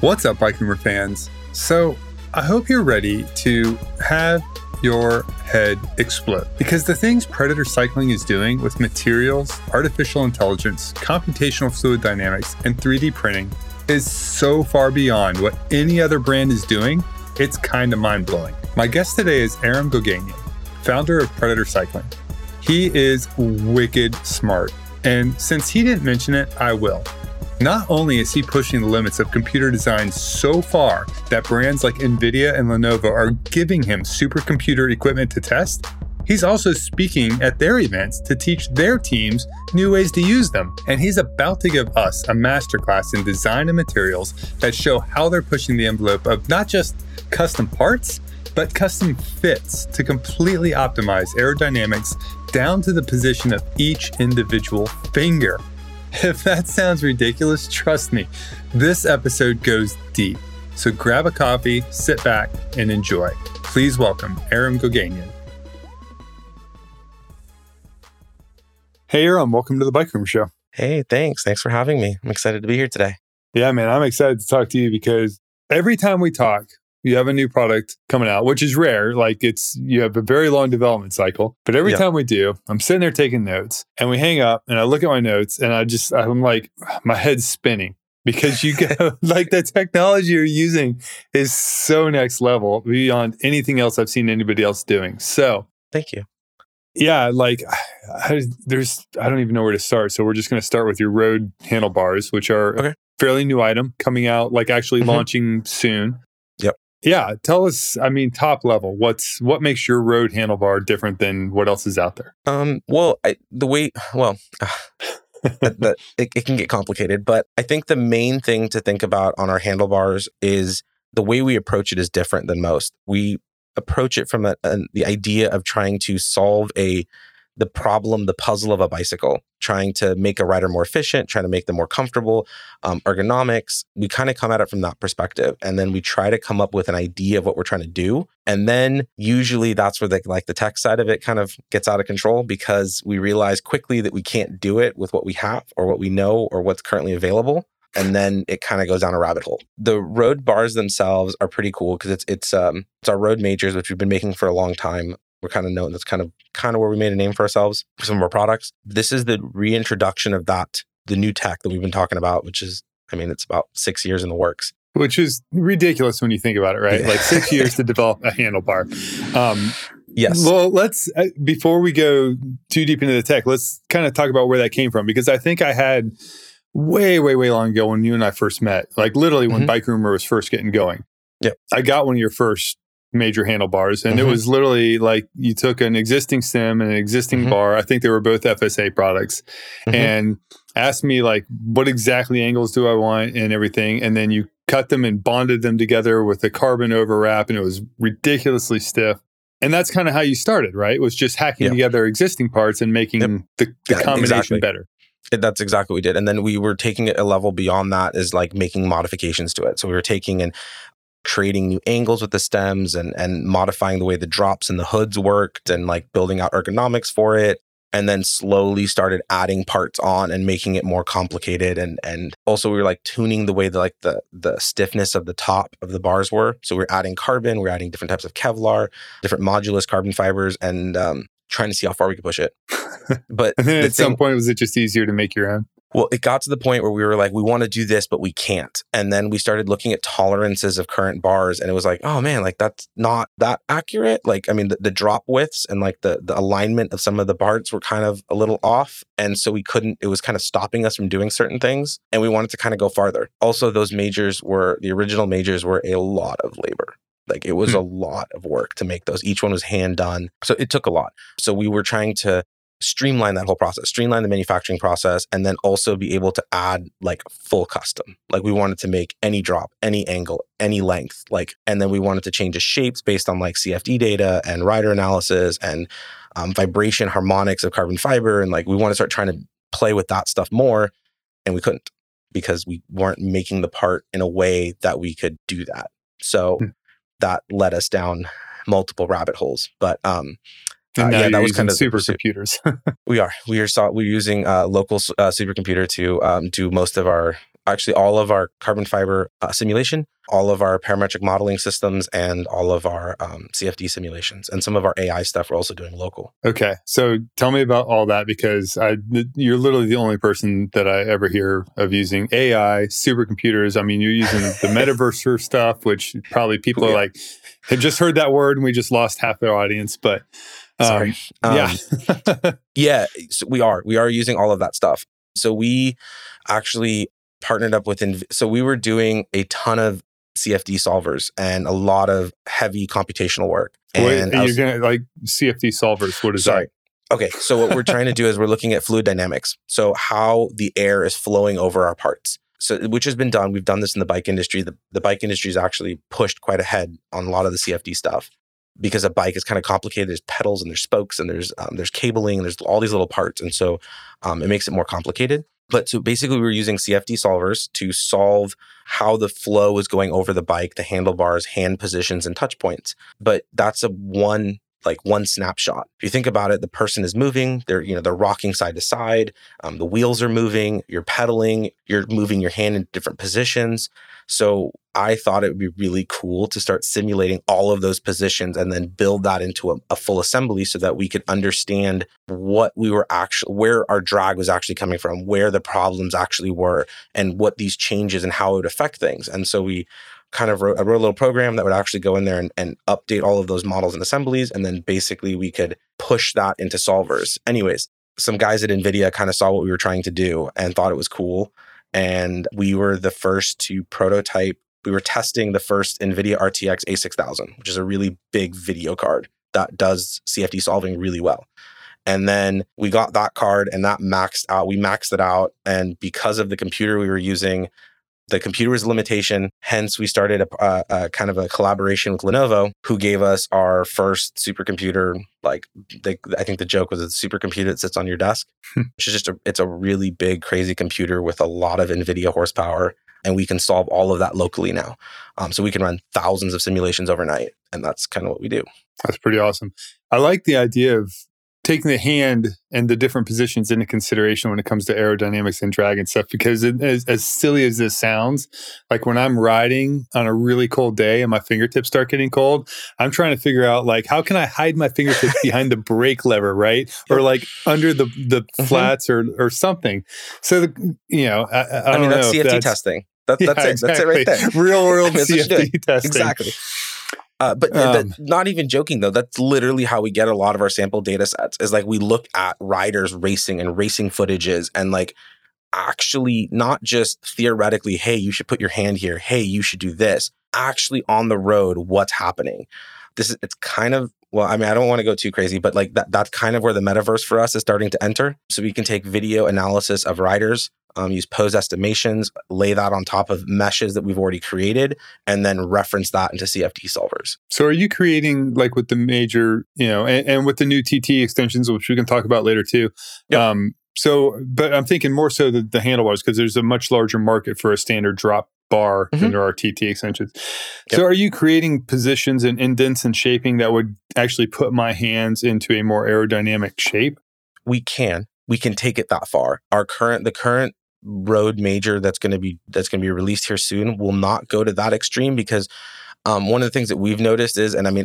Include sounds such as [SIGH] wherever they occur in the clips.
What's up, Rumor fans? So, I hope you're ready to have your head explode because the things Predator Cycling is doing with materials, artificial intelligence, computational fluid dynamics, and 3D printing is so far beyond what any other brand is doing, it's kind of mind blowing. My guest today is Aram Goganian, founder of Predator Cycling. He is wicked smart, and since he didn't mention it, I will. Not only is he pushing the limits of computer design so far that brands like Nvidia and Lenovo are giving him supercomputer equipment to test, he's also speaking at their events to teach their teams new ways to use them. And he's about to give us a masterclass in design and materials that show how they're pushing the envelope of not just custom parts, but custom fits to completely optimize aerodynamics down to the position of each individual finger. If that sounds ridiculous, trust me, this episode goes deep. So grab a coffee, sit back, and enjoy. Please welcome Aram Goganian. Hey, Aram, welcome to the Bike Room Show. Hey, thanks. Thanks for having me. I'm excited to be here today. Yeah, man, I'm excited to talk to you because every time we talk, you have a new product coming out, which is rare. Like it's, you have a very long development cycle. But every yep. time we do, I'm sitting there taking notes and we hang up and I look at my notes and I just, I'm like, my head's spinning because you go, [LAUGHS] [LAUGHS] like the technology you're using is so next level beyond anything else I've seen anybody else doing. So thank you. Yeah, like I, there's, I don't even know where to start. So we're just going to start with your road handlebars, which are okay. fairly new item coming out, like actually mm-hmm. launching soon. Yeah, tell us. I mean, top level. What's what makes your road handlebar different than what else is out there? Um. Well, I, the way. Well. [SIGHS] that it, it can get complicated, but I think the main thing to think about on our handlebars is the way we approach it is different than most. We approach it from a, a, the idea of trying to solve a the problem, the puzzle of a bicycle, trying to make a rider more efficient, trying to make them more comfortable, um, ergonomics. We kind of come at it from that perspective, and then we try to come up with an idea of what we're trying to do, and then usually that's where the like the tech side of it kind of gets out of control because we realize quickly that we can't do it with what we have or what we know or what's currently available and then it kind of goes down a rabbit hole. The road bars themselves are pretty cool because it's it's um it's our road majors which we've been making for a long time we're kind of known that's kind of kind of where we made a name for ourselves for some of our products. This is the reintroduction of that, the new tech that we've been talking about, which is, I mean, it's about six years in the works. Which is ridiculous when you think about it, right? Yeah. Like six [LAUGHS] years to develop a handlebar. Um, yes. Well, let's, uh, before we go too deep into the tech, let's kind of talk about where that came from because I think I had way, way, way long ago when you and I first met, like literally when mm-hmm. Bike Rumor was first getting going. Yeah. I got one of your first major handlebars and mm-hmm. it was literally like you took an existing stem and an existing mm-hmm. bar i think they were both fsa products mm-hmm. and asked me like what exactly angles do i want and everything and then you cut them and bonded them together with a carbon overwrap and it was ridiculously stiff and that's kind of how you started right it was just hacking yep. together existing parts and making yep. the, the yeah, combination exactly. better that's exactly what we did. And then we were taking it a level beyond that is like making modifications to it. So we were taking and creating new angles with the stems and and modifying the way the drops and the hoods worked and like building out ergonomics for it. And then slowly started adding parts on and making it more complicated. And and also we were like tuning the way the like the the stiffness of the top of the bars were. So we are adding carbon we are adding different types of kevlar different modulus carbon fibers and um, trying to see how far we could push it. [LAUGHS] But and then at thing, some point was it just easier to make your own well, it got to the point where we were like, we want to do this, but we can't. And then we started looking at tolerances of current bars, and it was like, oh man, like that's not that accurate. Like, I mean, the, the drop widths and like the the alignment of some of the parts were kind of a little off, and so we couldn't. It was kind of stopping us from doing certain things, and we wanted to kind of go farther. Also, those majors were the original majors were a lot of labor. Like it was hmm. a lot of work to make those. Each one was hand done. So it took a lot. So we were trying to streamline that whole process, streamline the manufacturing process, and then also be able to add like full custom. Like we wanted to make any drop, any angle, any length, like, and then we wanted to change the shapes based on like CFD data and rider analysis and um, vibration harmonics of carbon fiber. And like we want to start trying to play with that stuff more. And we couldn't because we weren't making the part in a way that we could do that. So hmm. that led us down multiple rabbit holes. But um, uh, yeah, that was kind of supercomputers. [LAUGHS] we are. We are. Saw, we're using a uh, local uh, supercomputer to um, do most of our actually all of our carbon fiber uh, simulation, all of our parametric modeling systems, and all of our um, CFD simulations. And some of our AI stuff we're also doing local. Okay. So tell me about all that because I, you're literally the only person that I ever hear of using AI, supercomputers. I mean, you're using the [LAUGHS] metaverse stuff, which probably people are like, have just heard that word and we just lost half their audience. But um, Sorry. [LAUGHS] yeah. Um, [LAUGHS] yeah, so we are. We are using all of that stuff. So we actually partnered up with, Inv- so we were doing a ton of CFD solvers and a lot of heavy computational work. Wait, And I you're gonna like CFD solvers. What is sorry. Okay, so what we're trying to do is we're looking at fluid dynamics. So how the air is flowing over our parts. So which has been done. We've done this in the bike industry. The, the bike industry is actually pushed quite ahead on a lot of the CFD stuff because a bike is kind of complicated. There's pedals and there's spokes and there's um, there's cabling and there's all these little parts, and so um, it makes it more complicated. But so basically, we were using CFD solvers to solve how the flow is going over the bike, the handlebars, hand positions, and touch points. But that's a one like one snapshot. If you think about it, the person is moving. They're you know they're rocking side to side. Um, the wheels are moving. You're pedaling. You're moving your hand in different positions. So I thought it would be really cool to start simulating all of those positions and then build that into a, a full assembly so that we could understand what we were actually, where our drag was actually coming from, where the problems actually were, and what these changes and how it would affect things. And so we kind of wrote, I wrote a little program that would actually go in there and, and update all of those models and assemblies. And then basically we could push that into solvers. Anyways, some guys at NVIDIA kind of saw what we were trying to do and thought it was cool. And we were the first to prototype we were testing the first NVIDIA RTX A6000, which is a really big video card that does CFD solving really well. And then we got that card and that maxed out. We maxed it out. And because of the computer we were using, the computer was a limitation. Hence, we started a, a, a kind of a collaboration with Lenovo, who gave us our first supercomputer. Like, they, I think the joke was a supercomputer that sits on your desk, [LAUGHS] which is just a, it's a really big, crazy computer with a lot of NVIDIA horsepower and we can solve all of that locally now. Um, so we can run thousands of simulations overnight, and that's kind of what we do. That's pretty awesome. I like the idea of taking the hand and the different positions into consideration when it comes to aerodynamics and drag and stuff. Because it, as, as silly as this sounds, like when I'm riding on a really cold day and my fingertips start getting cold, I'm trying to figure out like how can I hide my fingertips [LAUGHS] behind the brake lever, right, or like under the the Mhm. flats or or something. So the, you know, I, I, I mean, that's know if CFD testing. That, [LAUGHS] Yeah, that's it. That's it right there. Real world [LAUGHS] That's CFD testing. Exactly. Uh, but uh, Um, that- not even joking though, that's literally how we get a lot of our sample data sets. Is like we look at riders racing and racing footages and like actually not just theoretically, hey, you should put your hand here. Hey, you should do this. Actually on the road, what's happening? This is it's kind of well, I mean, I don't want to go too crazy, but like that that's kind of where the metaverse for us is starting to enter. So we can take video analysis of riders, um, use pose estimations, lay that on top of meshes that we've already created, and then reference that into CFD solvers. So are you creating like with the major, you know, and, and with the new TT extensions, which we can talk about later too? Yep. Um, so, but I'm thinking more so the, the handlebars because there's a much larger market for a standard drop bar than Mhm. there are TT extensions. Yep. So, are you creating positions and indents and shaping that would actually put my hands into a more aerodynamic shape? we can we can take it that far. Our current the current road major that's going to be that's going to be released here soon will not go to that extreme because um, one of the things that we've noticed is and i mean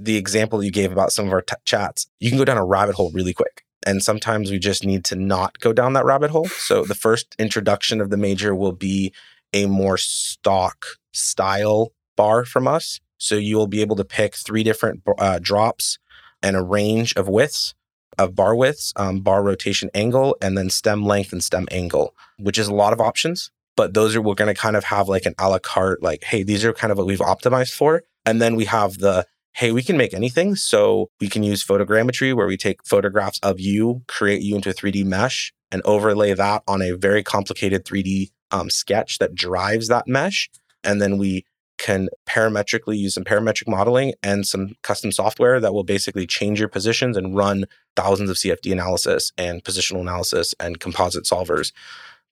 the example you gave about some of our t- chats you can go down a rabbit hole really quick. And sometimes we just need to not go down that rabbit hole. So the first introduction of the major will be a more stock style bar from us. So you will be able to pick three different uh, drops and a range of widths of bar widths, um, bar rotation angle, and then stem length and stem angle, which is a lot of options. But those are we're going to kind of have like an a la carte, like, hey, these are kind of what we've optimized for. And then we have the hey, we can make anything. So we can use photogrammetry where we take photographs of you, create you into a 3D mesh, and overlay that on a very complicated 3D um, sketch that drives that mesh. And then we can parametrically use some parametric modeling and some custom software that will basically change your positions and run thousands of CFD analysis and positional analysis and composite solvers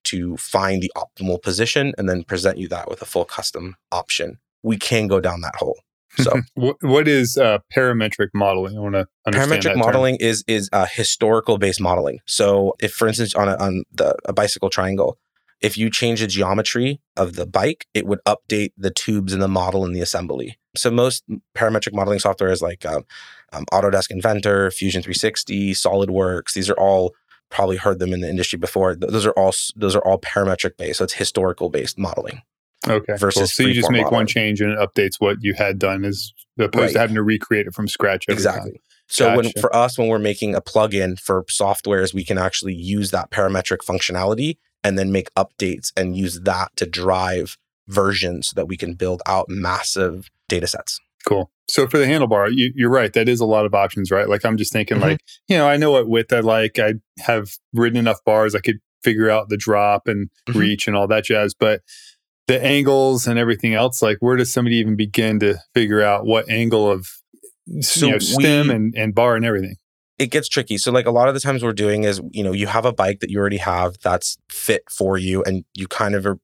to find the optimal position and then present you that with a full custom option. We can go down that hole. So [LAUGHS] what, what is uh, parametric modeling? I want to understand that parametric term. modeling is is uh, historical based modeling. So if, for instance, on a, on the a bicycle triangle, if you change the geometry of the bike, it would update the tubes in the model and the assembly. So most parametric modeling software is like um, um, Autodesk Inventor, Fusion 360, SolidWorks. These are all probably heard them in the industry before. Those are all those are all parametric based. So it's historical based modeling. Okay. Versus cool. so you just make modeling. one change and it updates what you had done, as opposed Right. to having to recreate it from scratch. Every exactly. Time. So when for us, when we're making a plugin for softwares, we can actually use that parametric functionality and then make updates and use that to drive versions so that we can build out massive data sets. Cool. So for the handlebar, you, you're right. That is a lot of options, right? Like I'm just thinking, Mhm. like you know, I know what width I like. I have ridden enough bars. I could figure out the drop and Mhm. reach and all that jazz. But the angles and everything else, like where does somebody even begin to figure out what angle of So you know, stem we- and, and bar and everything? It gets tricky. So like a lot of the times we're doing is, you know, you have a bike that you already have that's fit for you and you kind of are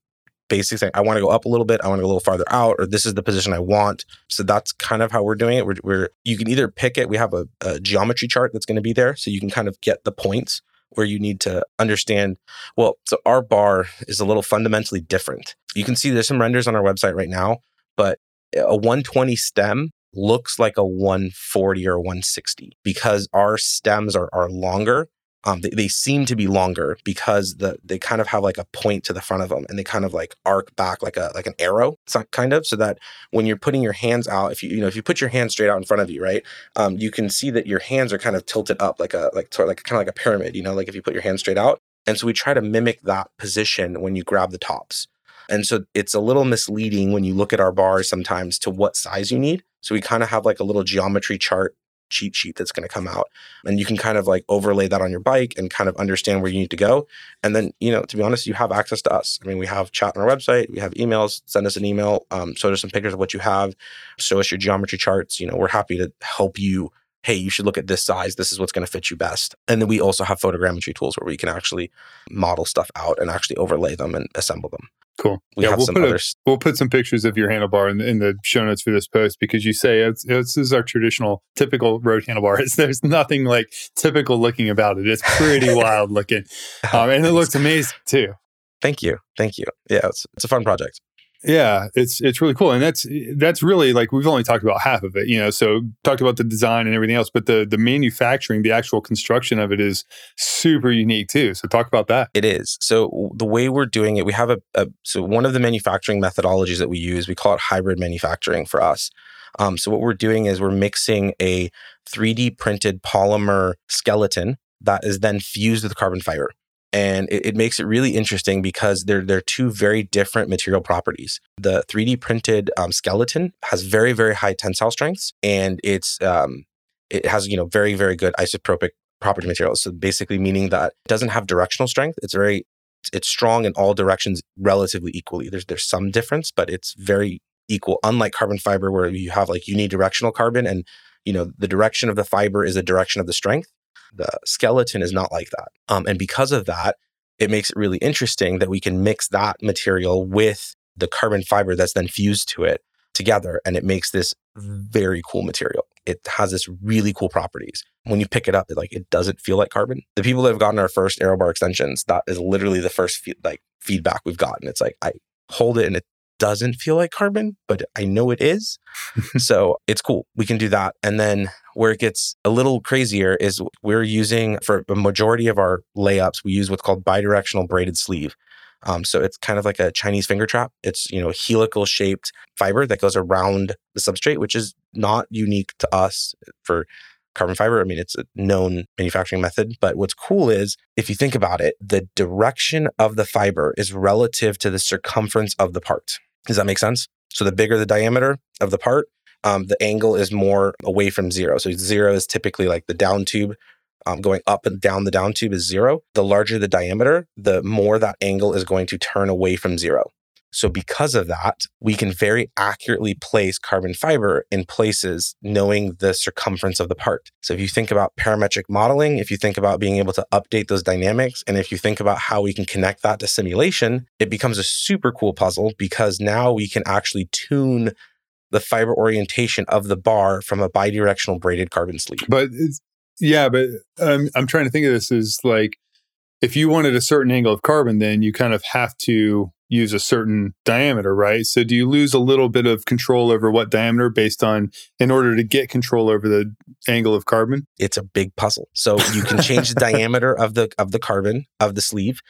basically saying, I want to go up a little bit, I want to go a little farther out, or this is the position I want. So that's kind of how we're doing it. We're, we're you can either pick it, we have a, a geometry chart that's going to be there. So you can kind of get the points where you need to understand. Well, so our bar is a little fundamentally different. You can see there's some renders on our website right now, but a 120 stem looks like a 140 or 160 because our stems are, are longer. Um, they, they seem to be longer because the they kind of have like a point to the front of them and they kind of like arc back like a like an arrow kind of so that when you're putting your hands out if you you know if you put your hands straight out in front of you right um, you can see that your hands are kind of tilted up like a like sort of like kind of like a pyramid you know like if you put your hands straight out and so we try to mimic that position when you grab the tops and so it's a little misleading when you look at our bars sometimes to what size you need. So we kind of have like a little geometry chart cheat sheet that's going to come out. And you can kind of like overlay that on your bike and kind of understand where you need to go. And then, you know, to be honest, you have access to us. I mean, we have chat on our website, we have emails, send us an email, um, show us some pictures of what you have, show us your geometry charts. You know, we're happy to help you. Hey, you should look at this size. This is what's going to fit you best. And then we also have photogrammetry tools where we can actually model stuff out and actually overlay them and assemble them. Cool. We yeah, we'll put a- We'll put some pictures of your handlebar in the, in the show notes for this post because you say it's, this is our traditional, typical road handlebar. [LAUGHS] It's, there's nothing like typical looking about it. It's pretty [LAUGHS] wild looking, um, and it looks amazing too. Thank you. Thank you. Yeah, it's, it's a fun project. Yeah, it's it's really cool, and that's that's really like we've only talked about half of it, you know. So talked about the design and everything else, but the the manufacturing, the actual construction of it is super unique too. So talk about that. It is. So the way we're doing it, we have a, a so one of the manufacturing methodologies that we use, we call it hybrid manufacturing for us. Um, so what we're doing is we're mixing a 3D printed polymer skeleton that is then fused with carbon fiber. And it, it makes it really interesting because they're they're two very different material properties. The 3D printed um, skeleton has very very high tensile strengths, and it's um, it has you know very very good isotropic property materials. So basically, meaning that it doesn't have directional strength. It's very it's strong in all directions relatively equally. There's there's some difference, but it's very equal. Unlike carbon fiber, where you have like unidirectional carbon, and you know the direction of the fiber is the direction of the strength. The skeleton is not like that, um, and because of that, it makes it really interesting that we can mix that material with the carbon fiber that's then fused to it together, and it makes this very cool material. It has this really cool properties. When you pick it up, it like it doesn't feel like carbon. The people that have gotten our first Aerobar extensions, that is literally the first fe- like feedback we've gotten. It's like I hold it and it doesn't feel like carbon, but I know it is. [LAUGHS] so it's cool. We can do that. And then where it gets a little crazier is we're using for a majority of our layups, we use what's called bidirectional braided sleeve. Um, so it's kind of like a Chinese finger trap. It's you know helical shaped fiber that goes around the substrate, which is not unique to us for carbon fiber. I mean, it's a known manufacturing method. But what's cool is if you think about it, the direction of the fiber is relative to the circumference of the part. Does that make sense? So the bigger the diameter of the part, um, the angle is more away from zero. So zero is typically like the down tube. Um, going up and down the down tube is zero. The larger the diameter, the more that angle is going to turn away from zero. So, because of that, we can very accurately place carbon fiber in places knowing the circumference of the part. So, if you think about parametric modeling, if you think about being able to update those dynamics, and if you think about how we can connect that to simulation, it becomes a super cool puzzle because now we can actually tune the fiber orientation of the bar from a bidirectional braided carbon sleeve. But yeah, but um, I'm trying to think of this as like if you wanted a certain angle of carbon, then you kind of have to use a certain diameter, right? So do you lose a little bit of control over what diameter based on in order to get control over the angle of carbon? It's a big puzzle. So you can change the [LAUGHS] diameter of the of the carbon of the sleeve.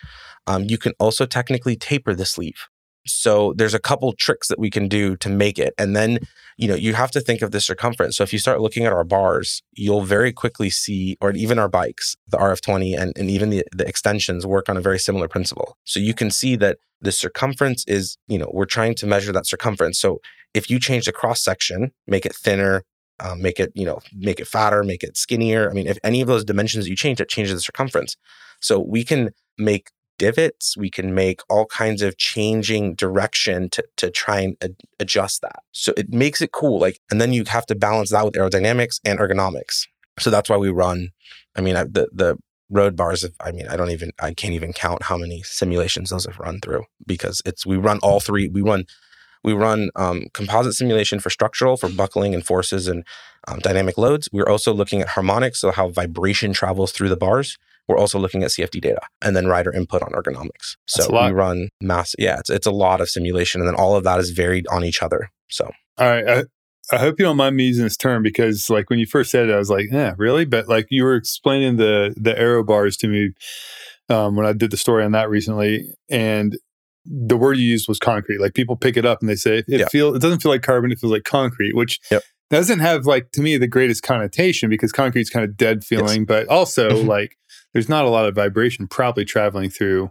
Um, you can also technically taper the sleeve. So there's a couple tricks that we can do to make it. And then, you know, you have to think of the circumference. So if you start looking at our bars, you'll very quickly see, or even our bikes, the RF20 and, and even the, the extensions work on a very similar principle. So you can see that the circumference is, you know, we're trying to measure that circumference. So if you change the cross section, make it thinner, um, make it, you know, make it fatter, make it skinnier. I mean, if any of those dimensions you change, it changes the circumference. So we can make divots. We can make all kinds of changing direction to, to try and ad- adjust that. So it makes it cool. Like, and then you have to balance that with aerodynamics and ergonomics. So that's why we run. I mean, I, the the road bars. Have, I mean, I don't even I can't even count how many simulations those have run through because it's we run all three. We run we run um, composite simulation for structural, for buckling and forces and um, dynamic loads. We're also looking at harmonics, so how vibration travels through the bars. We're also looking at CFD data and then rider input on ergonomics. So we run mass. Yeah, it's, it's a lot of simulation. And then all of that is varied on each other. So. All right. I, I hope you don't mind me using this term because, like, when you first said it, I was like, "Yeah, really?" But like, you were explaining the the aero bars to me um, when I did the story on that recently, and the word you used was concrete. Like, people pick it up and they say it yeah. feel it doesn't feel like carbon; it feels like concrete, which yep. doesn't have like to me the greatest connotation because concrete's kind of dead feeling, yes. but also mm-hmm. like there's not a lot of vibration probably traveling through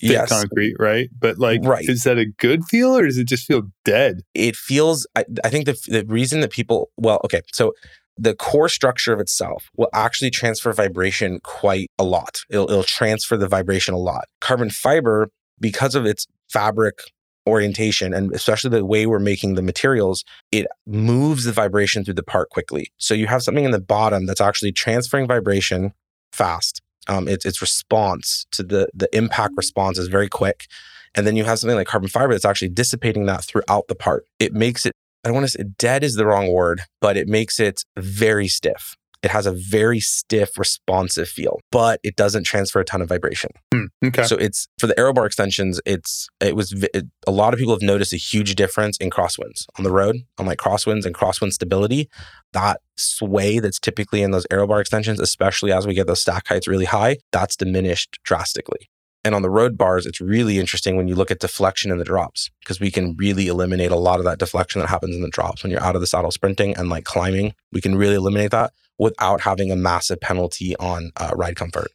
thick yes. concrete, right? But like, right. is that a good feel or does it just feel dead? It feels, I, I think the, the reason that people, well, okay, so the core structure of itself will actually transfer vibration quite a lot. It'll, it'll transfer the vibration a lot. Carbon fiber, because of its fabric orientation and especially the way we're making the materials, it moves the vibration through the part quickly. So you have something in the bottom that's actually transferring vibration fast um, its its response to the the impact response is very quick, and then you have something like carbon fiber that's actually dissipating that throughout the part. It makes it I don't want to say dead is the wrong word, but it makes it very stiff. It has a very stiff, responsive feel, but it doesn't transfer a ton of vibration. Hmm, okay. So it's for the aero bar extensions. It's it was it, a lot of people have noticed a huge difference in crosswinds on the road, on like crosswinds and crosswind stability. That sway that's typically in those aero bar extensions, especially as we get those stack heights really high, that's diminished drastically. And on the road bars, it's really interesting when you look at deflection in the drops because we can really eliminate a lot of that deflection that happens in the drops when you're out of the saddle sprinting and like climbing. We can really eliminate that without having a massive penalty on uh, ride comfort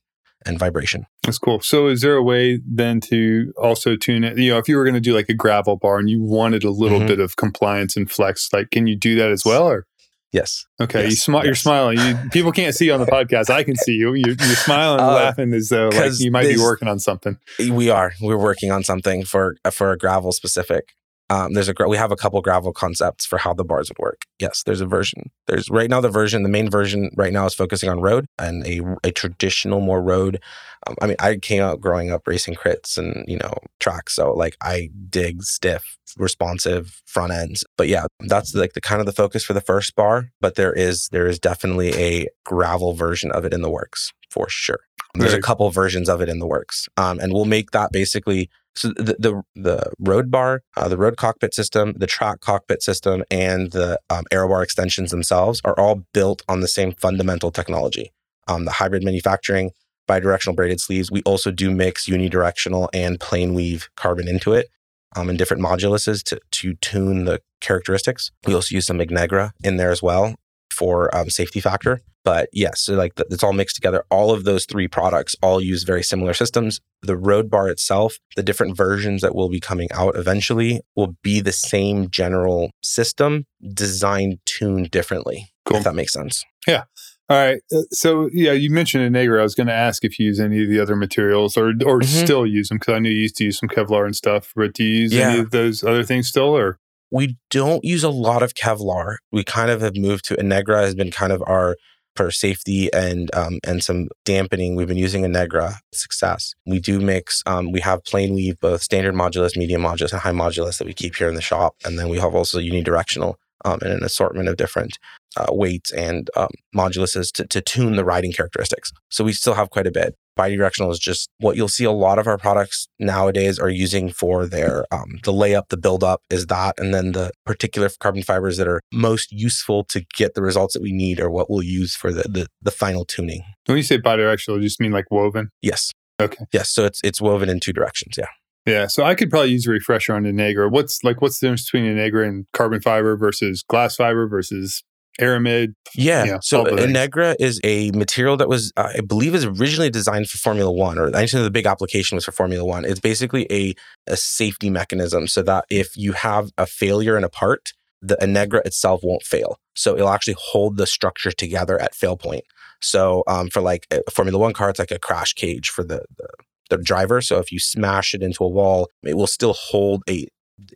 and vibration. That's cool. So, is there a way then to also tune it? You know, if you were going to do like a gravel bar and you wanted a little mm-hmm. bit of compliance and flex, like, can you do that as well? Or Yes. Okay. Yes. You smi- yes. You're smiling. You, people can't see you on the podcast. I can see you. You're, you're smiling and uh, laughing as though like you might be working on something. We are. We're working on something for for a gravel specific. Um, there's a we have a couple gravel concepts for how the bars would work. Yes, there's a version. There's right now the version, the main version right now is focusing on road and a, a traditional more road. Um, I mean, I came out growing up racing crits and you know tracks, so like I dig stiff, responsive front ends. But yeah, that's like the kind of the focus for the first bar. But there is there is definitely a gravel version of it in the works for sure. There's a couple versions of it in the works, um, and we'll make that basically so the the, the road bar, uh, the road cockpit system, the track cockpit system, and the um, aero bar extensions themselves are all built on the same fundamental technology. Um, the hybrid manufacturing, bidirectional braided sleeves. We also do mix unidirectional and plain weave carbon into it um, in different moduluses to to tune the characteristics. We also use some Innegra in there as well for um, safety factor. But yes, so like it's all mixed together. All of those three products all use very similar systems. The road bar itself, the different versions that will be coming out eventually will be the same general system, designed, tuned differently. Cool. If that makes sense. Yeah. All right. Uh, so yeah, you mentioned Innegra. I was going to ask if you use any of the other materials or or mm-hmm. still use them because I knew you used to use some Kevlar and stuff. But do you use yeah. any of those other things still or? We don't use a lot of Kevlar. We kind of have moved to Innegra has been kind of our for safety and um, and some dampening. We've been using Innegra success. We do mix. Um, we have plain weave, both standard modulus, medium modulus, and high modulus that we keep here in the shop, and then we have also unidirectional um, and an assortment of different uh, weights and um, moduluses to, to tune the riding characteristics. So we still have quite a bit. Bidirectional is just what you'll see a lot of our products nowadays are using for their um, the layup, the build up is that, and then the particular carbon fibers that are most useful to get the results that we need are what we'll use for the the, the final tuning. When you say bidirectional, you just mean like woven? Yes. Okay. Yes. So it's it's woven in two directions. Yeah. Yeah, so I could probably use a refresher on Innegra. What's like what's the difference between Innegra and carbon fiber versus glass fiber versus aramid? Yeah. Yeah, so all the is a material that was, uh, I believe, is originally designed for Formula One, or actually the big application was for Formula One. It's basically a a safety mechanism, so that if you have a failure in a part, the Innegra itself won't fail. So it'll actually hold the structure together at fail point. So um, for like a Formula One car, it's like a crash cage for the, the the driver. So if you smash it into a wall, it will still hold a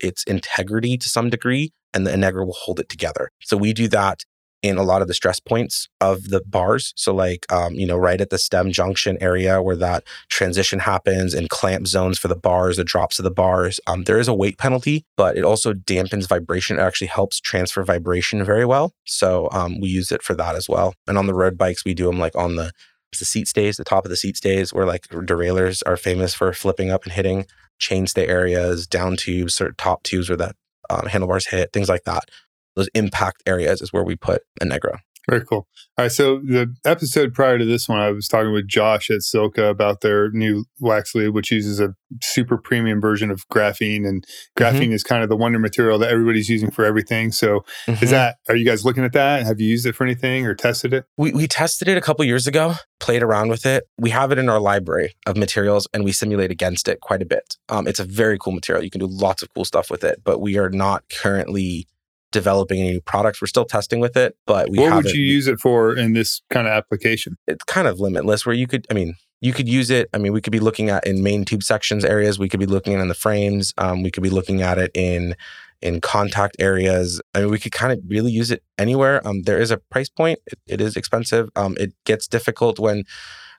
its integrity to some degree, and the Innegra will hold it together. So we do that in a lot of the stress points of the bars. So like um, you know, right at the stem junction area where that transition happens and clamp zones for the bars, the drops of the bars. Um, there is a weight penalty, but it also dampens vibration. It actually helps transfer vibration very well. So um, we use it for that as well. And on the road bikes, we do them like on the the seat stays, the top of the seat stays, where like derailleurs are famous for flipping up and hitting chainstay areas, down tubes, or top tubes where that um, handlebars hit, things like that. Those impact areas is where we put Innegra. Very cool. All right. So the episode prior to this one, I was talking with Josh at Silca about their new wax lube, which uses a super premium version of graphene. And graphene is kind of the wonder material that everybody's using for everything. So Mhm. is that, are you guys looking at that? Have you used it for anything or tested it? We, we tested it a couple years ago, played around with it. We have it in our library of materials and we simulate against it quite a bit. Um, it's a very cool material. You can do lots of cool stuff with it, but we are not currently developing any new products. We're still testing with it, but we what would you use it for in this kind of application? it's kind of limitless where you could, I mean, you could use it. I mean, we could be looking at in main tube sections areas. We could be looking at in the frames. Um, we could be looking at it in in contact areas. I mean, we could kind of really use it anywhere. Um, there is a price point. It, it is expensive. Um, it gets difficult when,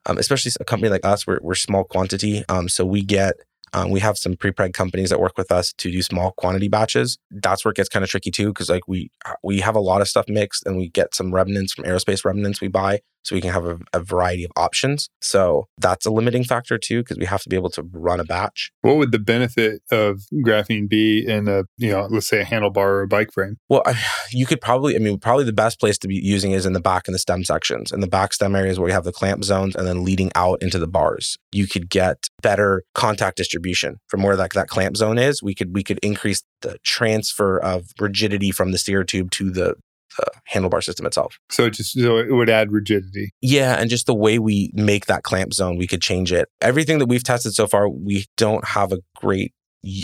um, especially a company like us, we're, we're small quantity. Um, so we get um, we have some pre-preg companies that work with us to do small quantity batches. That's where it gets kind of tricky too, because like we we have a lot of stuff mixed, and we get some remnants from aerospace remnants we buy, so we can have a, a variety of options. So that's a limiting factor too, because we have to be able to run a batch. What would the benefit of graphene be in a, you know, let's say a handlebar or a bike frame? Well, I, you could probably, I mean, probably the best place to be using is in the back and the stem sections. In the back stem areas where you have the clamp zones and then leading out into the bars, you could get better contact distribution from where that, that clamp zone is. We could we could increase the transfer of rigidity from the steer tube to the, the handlebar system itself. So it just, so it would add rigidity. Yeah, and just the way we make that clamp zone, we could change it. Everything that we've tested so far, we don't have a great.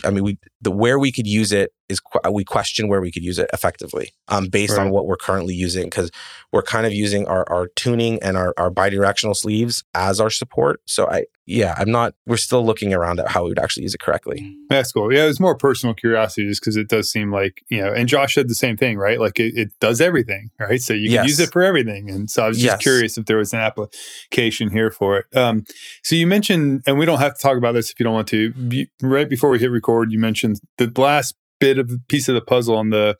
I mean, we the where we could use it is que- we question where we could use it effectively, um, based on what we're currently using because we're kind of using our our tuning and our our bidirectional sleeves as our support. So I yeah, I'm not. We're still looking around at how we would actually use it correctly. That's cool. Yeah, it was more personal curiosity just because it does seem like, you know, and Josh said the same thing, right? Like it, it does everything, right? So you can Yes. use it for everything. And so I was just Yes. curious if there was an application here for it. Um, so you mentioned, and we don't have to talk about this if you don't want to, you, right before we hit record, you mentioned the last bit of the piece of the puzzle on the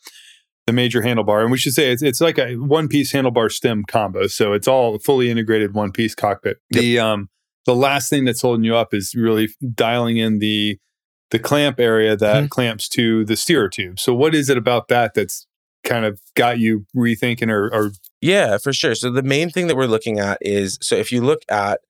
the major handlebar. And we should say it's, it's like a one piece handlebar stem combo. So it's all fully integrated one piece cockpit. The um the last thing that's holding you up is really dialing in the the clamp area that Mhm. clamps to the steerer tube. So what is it about that that's kind of got you rethinking or, or Yeah, for sure. So the main thing that we're looking at is so if you look at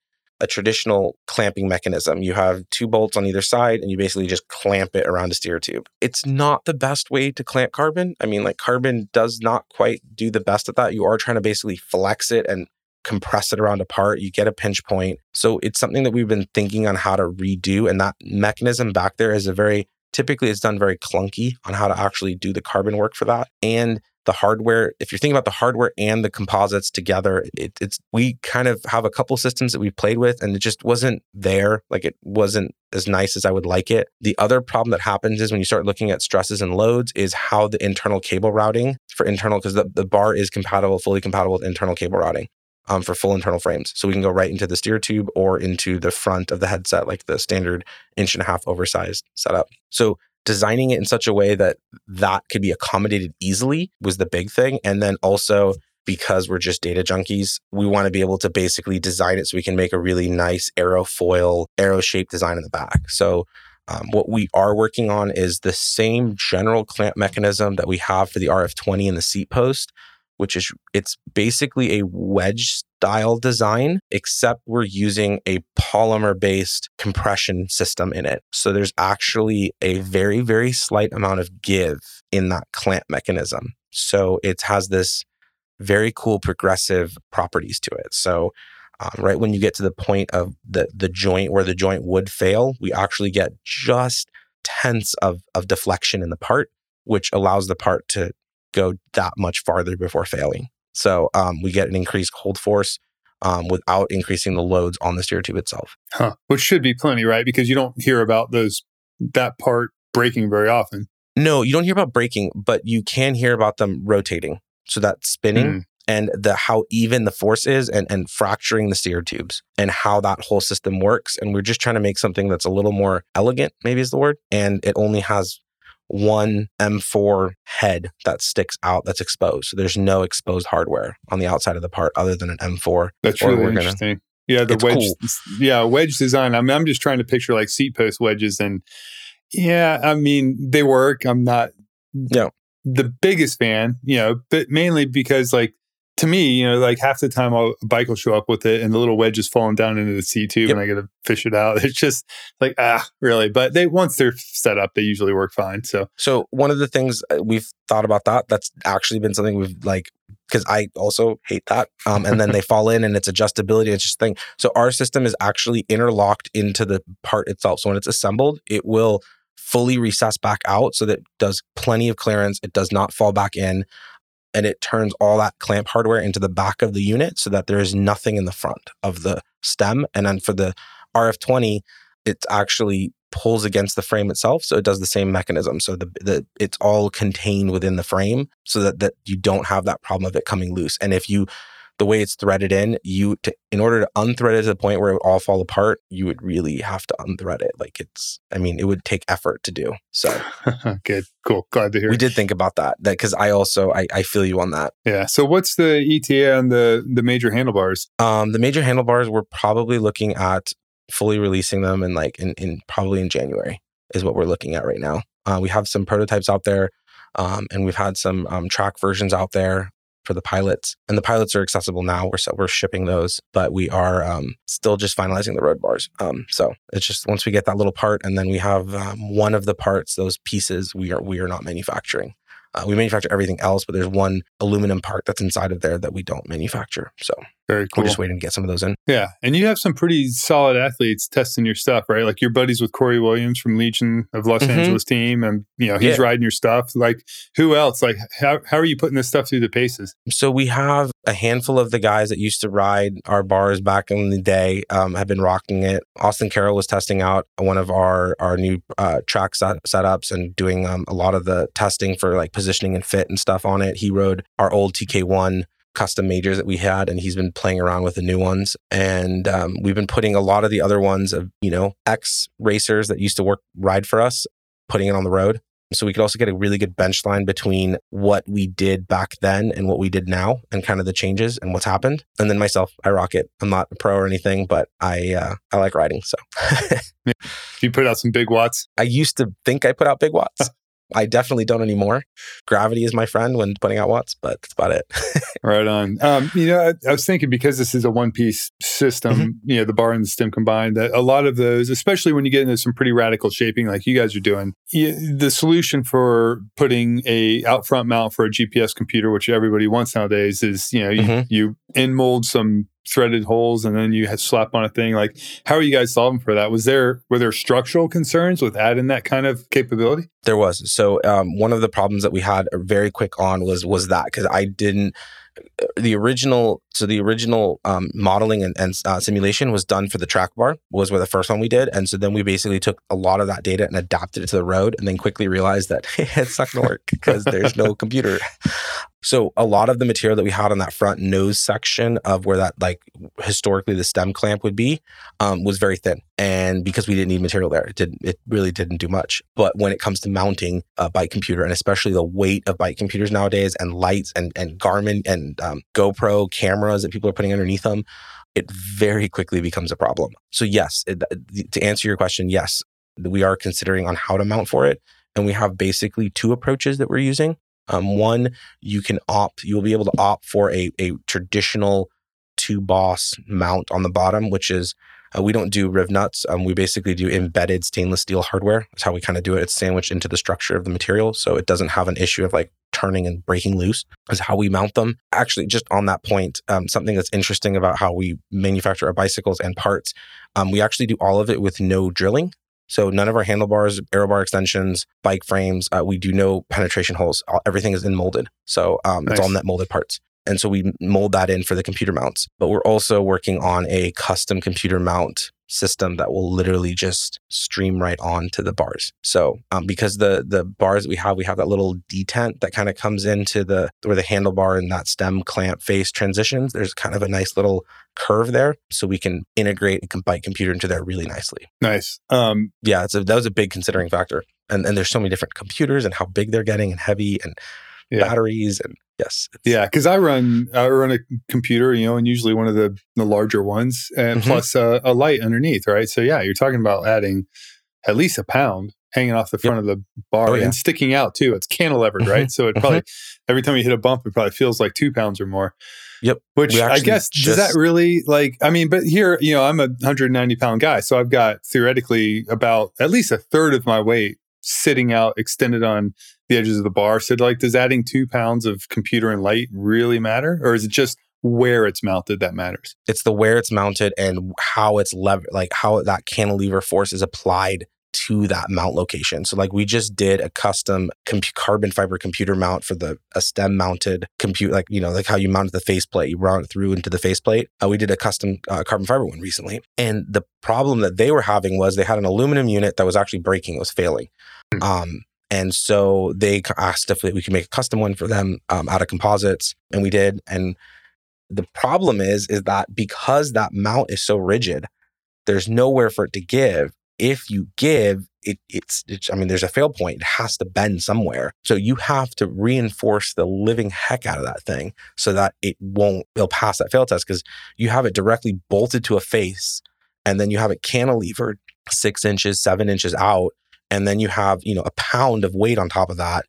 a traditional clamping mechanism, you have two bolts on either side and you basically just clamp it around a steer tube. It's not the best way to clamp carbon. I mean, like carbon does not quite do the best at that. You are trying to basically flex it and compress it around a part. You get a pinch point. So it's something that we've been thinking on how to redo. And that mechanism back there is a very typically it's done very clunky on how to actually do the carbon work for that. And the hardware if you're thinking about the hardware and the composites together it, it's we kind of have a couple systems that we played with and it just wasn't there like it wasn't as nice as i would like it. The other problem that happens is when you start looking at stresses and loads is how the internal cable routing for internal because the, the bar is compatible fully compatible with internal cable routing um, for full internal frames. So we can go right into the steer tube or into the front of the headset like the standard inch and a half oversized setup. So designing it in such a way that that could be accommodated easily was the big thing. And then also because we're just data junkies, we want to be able to basically design it so we can make a really nice aerofoil, arrow shaped design in the back. So um, what we are working on is the same general clamp mechanism that we have for the RF20 and the seat post, which is it's basically a wedge style design, except we're using a polymer based compression system in it. So there's actually a very, very slight amount of give in that clamp mechanism. So it has this very cool progressive properties to it. So um, right when you get to the point of the the joint where the joint would fail, we actually get just tenths of of deflection in the part, which allows the part to go that much farther before failing. So um, we get an increased hold force um, without increasing the loads on the steer tube itself. Huh. Which should be plenty, right? Because you don't hear about those that part breaking very often. No, you don't hear about breaking, but you can hear about them rotating. So that spinning mm. and the how even the force is and, and fracturing the steer tubes and how that whole system works. And we're just trying to make something that's a little more elegant, maybe is the word. And it only has one M4 head that sticks out that's exposed. So there's no exposed hardware on the outside of the part other than an M4. That's really interesting. Gonna, yeah, the wedge. Cool. Yeah, wedge design. I mean, I'm just trying to picture like seat post wedges, and yeah, I mean they work. I'm not. Yeah the biggest fan, you know, but mainly because like to me, you know, like half the time I'll, a bike will show up with it and the little wedge is falling down into the seat tube yep. and I got to fish it out. [LAUGHS] It's just like, ah, really. But they, once they're set up, they usually work fine. So, so one of the things uh, we've thought about that, that's actually been something we've like, because I also hate that. Um, and then they [LAUGHS] fall in and it's adjustability. It's just thing. So our system is actually interlocked into the part itself. So when it's assembled, it will fully recess back out so that it does plenty of clearance. It does not fall back in. And it turns all that clamp hardware into the back of the unit so that there is nothing in the front of the stem. And then for the RF20, it actually pulls against the frame itself. So it does the same mechanism. So the, the it's all contained within the frame so that, that you don't have that problem of it coming loose. And if you the way it's threaded in, you to, in order to unthread it to the point where it would all fall apart, you would really have to unthread it. Like it's, I mean, it would take effort to do. So [LAUGHS] good, cool, glad to hear. We did think about that, that because I also I, I feel you on that. Yeah. So what's the ETA on the the major handlebars? Um, the major handlebars, we're probably looking at fully releasing them in like in, in probably in January is what we're looking at right now. Uh, we have some prototypes out there. Um, and we've had some um, track versions out there for the pilots, and the pilots are accessible now. We're we're shipping those, but we are um, still just finalizing the road bars. Um, so it's just once we get that little part, and then we have um, one of the parts, those pieces, we are we are not manufacturing. Uh, we manufacture everything else, but there's one aluminum part that's inside of there that we don't manufacture. So very cool. We're just waiting to get some of those in. Yeah. And you have some pretty solid athletes testing your stuff, right? Like your buddies with Corey Williams from Legion of Los mm-hmm. Angeles team. And, you know, he's yeah. riding your stuff. Like who else? Like how, how are you putting this stuff through the paces? So we have a handful of the guys that used to ride our bars back in the day um, have been rocking it. Austin Carroll was testing out one of our, our new uh, track set- setups and doing um, a lot of the testing for like positioning and fit and stuff on it. He rode our old TK1 custom majors that we had, and he's been playing around with the new ones. And um, we've been putting a lot of the other ones of you know ex racers that used to work ride for us, putting it on the road. So we could also get a really good bench line between what we did back then and what we did now, and kind of the changes and what's happened. And then myself, I rock it. I'm not a pro or anything, but I uh, I like riding. So [LAUGHS] you put out some big watts. I used to think I put out big watts. [LAUGHS] I definitely don't anymore. Gravity is my friend when putting out watts, but that's about it. [LAUGHS] right on. Um, you know, I, I, was thinking because this is a one piece system, mm-hmm. you know, the bar and the stem combined, that a lot of those, especially when you get into some pretty radical shaping like you guys are doing, you, the solution for putting a out front mount for a GPS computer, which everybody wants nowadays, is you know you, mm-hmm. you in mold some threaded holes and then you had slap on a thing like how are you guys solving for that? Was there were there structural concerns with adding that kind of capability? There was. So um, one of the problems that we had very quick on was was that because i didn't the original so the original um, modeling and, and uh, simulation was done for the track bar was where the first one we did. And so then we basically took a lot of that data and adapted it to the road and then quickly realized that hey, [LAUGHS] it's not going to work because there's no computer So a lot of the material that we had on that front nose section of where that like historically the stem clamp would be um, was very thin, and because we didn't need material there, it did it really didn't do much. But when it comes to mounting a bike computer, and especially the weight of bike computers nowadays, and lights and and Garmin and um, GoPro cameras that people are putting underneath them, it very quickly becomes a problem. So yes, it, to answer your question, yes, we are considering on how to mount for it, and we have basically two approaches that we're using. Um, one, you can opt, you'll be able to opt for a, a traditional two boss mount on the bottom, which is uh, we don't do riv nuts. Um, we basically do embedded stainless steel hardware. That's how we kind of do it. It's sandwiched into the structure of the material. So it doesn't have an issue of like turning and breaking loose, is how we mount them. Actually, just on that point, um, something that's interesting about how we manufacture our bicycles and parts, um, we actually do all of it with no drilling. So none of our handlebars, aero bar extensions, bike frames, uh, we do no penetration holes. All, everything is in molded. So um, nice. it's all net molded parts. And so we mold that in for the computer mounts. But we're also working on a custom computer mount system that will literally just stream right on to the bars. So um, because the the bars that we have, we have that little detent that kind of comes into the where the handlebar and that stem clamp face transitions. There's kind of a nice little curve there, so we can integrate a bike computer into there really nicely. Nice. Um, yeah, it's a, that was a big considering factor. And and there's so many different computers and how big they're getting and heavy and yeah. batteries and yes yeah because i run i run a computer you know and usually one of the the larger ones and mm-hmm. plus a, a, light underneath right so yeah you're talking about adding at least a pound hanging off the front yep. of the bar oh, yeah. and sticking out too it's cantilevered right mm-hmm. so it probably mm-hmm. every time you hit a bump it probably feels like two pounds or more Yep. Which I guess just, does that really like I mean, but here, you know, I'm a 190 pound guy, so I've got theoretically about at least a third of my weight sitting out extended on the edges of the bar. So, like, does adding two pounds of computer and light really matter, or is it just where it's mounted that matters? It's the where it's mounted and how it's lever, like how that cantilever force is applied to that mount location. So like we just did a custom comp- carbon fiber computer mount for the a stem mounted compute like you know like how you mount the faceplate you run it through into the faceplate. Uh, we did a custom uh, carbon fiber one recently, and the problem that they were having was they had an aluminum unit that was actually breaking, it was failing. Mm-hmm. Um, and so they asked if we could make a custom one for them um, out of composites, and we did. And the problem is, is that because that mount is so rigid, there's nowhere for it to give. If you give, it, it's, it's, I mean, there's a fail point. It has to bend somewhere. So you have to reinforce the living heck out of that thing so that it won't, it'll pass that fail test because you have it directly bolted to a face and then you have it cantilevered six inches, seven inches out and then you have you know a pound of weight on top of that